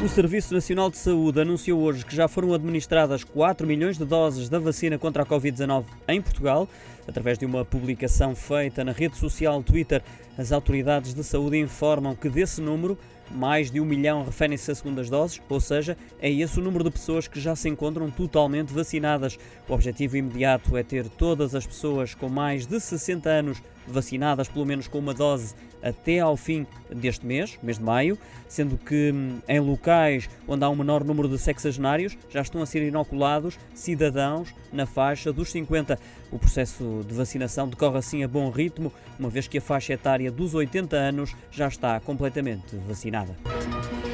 O Serviço Nacional de Saúde anunciou hoje que já foram administradas 4 milhões de doses da vacina contra a Covid-19 em Portugal. Através de uma publicação feita na rede social Twitter, as autoridades de saúde informam que desse número, mais de um milhão referem-se a segundas doses, ou seja, é esse o número de pessoas que já se encontram totalmente vacinadas. O objetivo imediato é ter todas as pessoas com mais de 60 anos vacinadas pelo menos com uma dose até ao fim deste mês, mês de maio, sendo que hum, em locais onde há um menor número de sexagenários já estão a ser inoculados cidadãos na faixa dos 50. O processo de vacinação decorre assim a bom ritmo, uma vez que a faixa etária dos 80 anos já está completamente vacinada nada.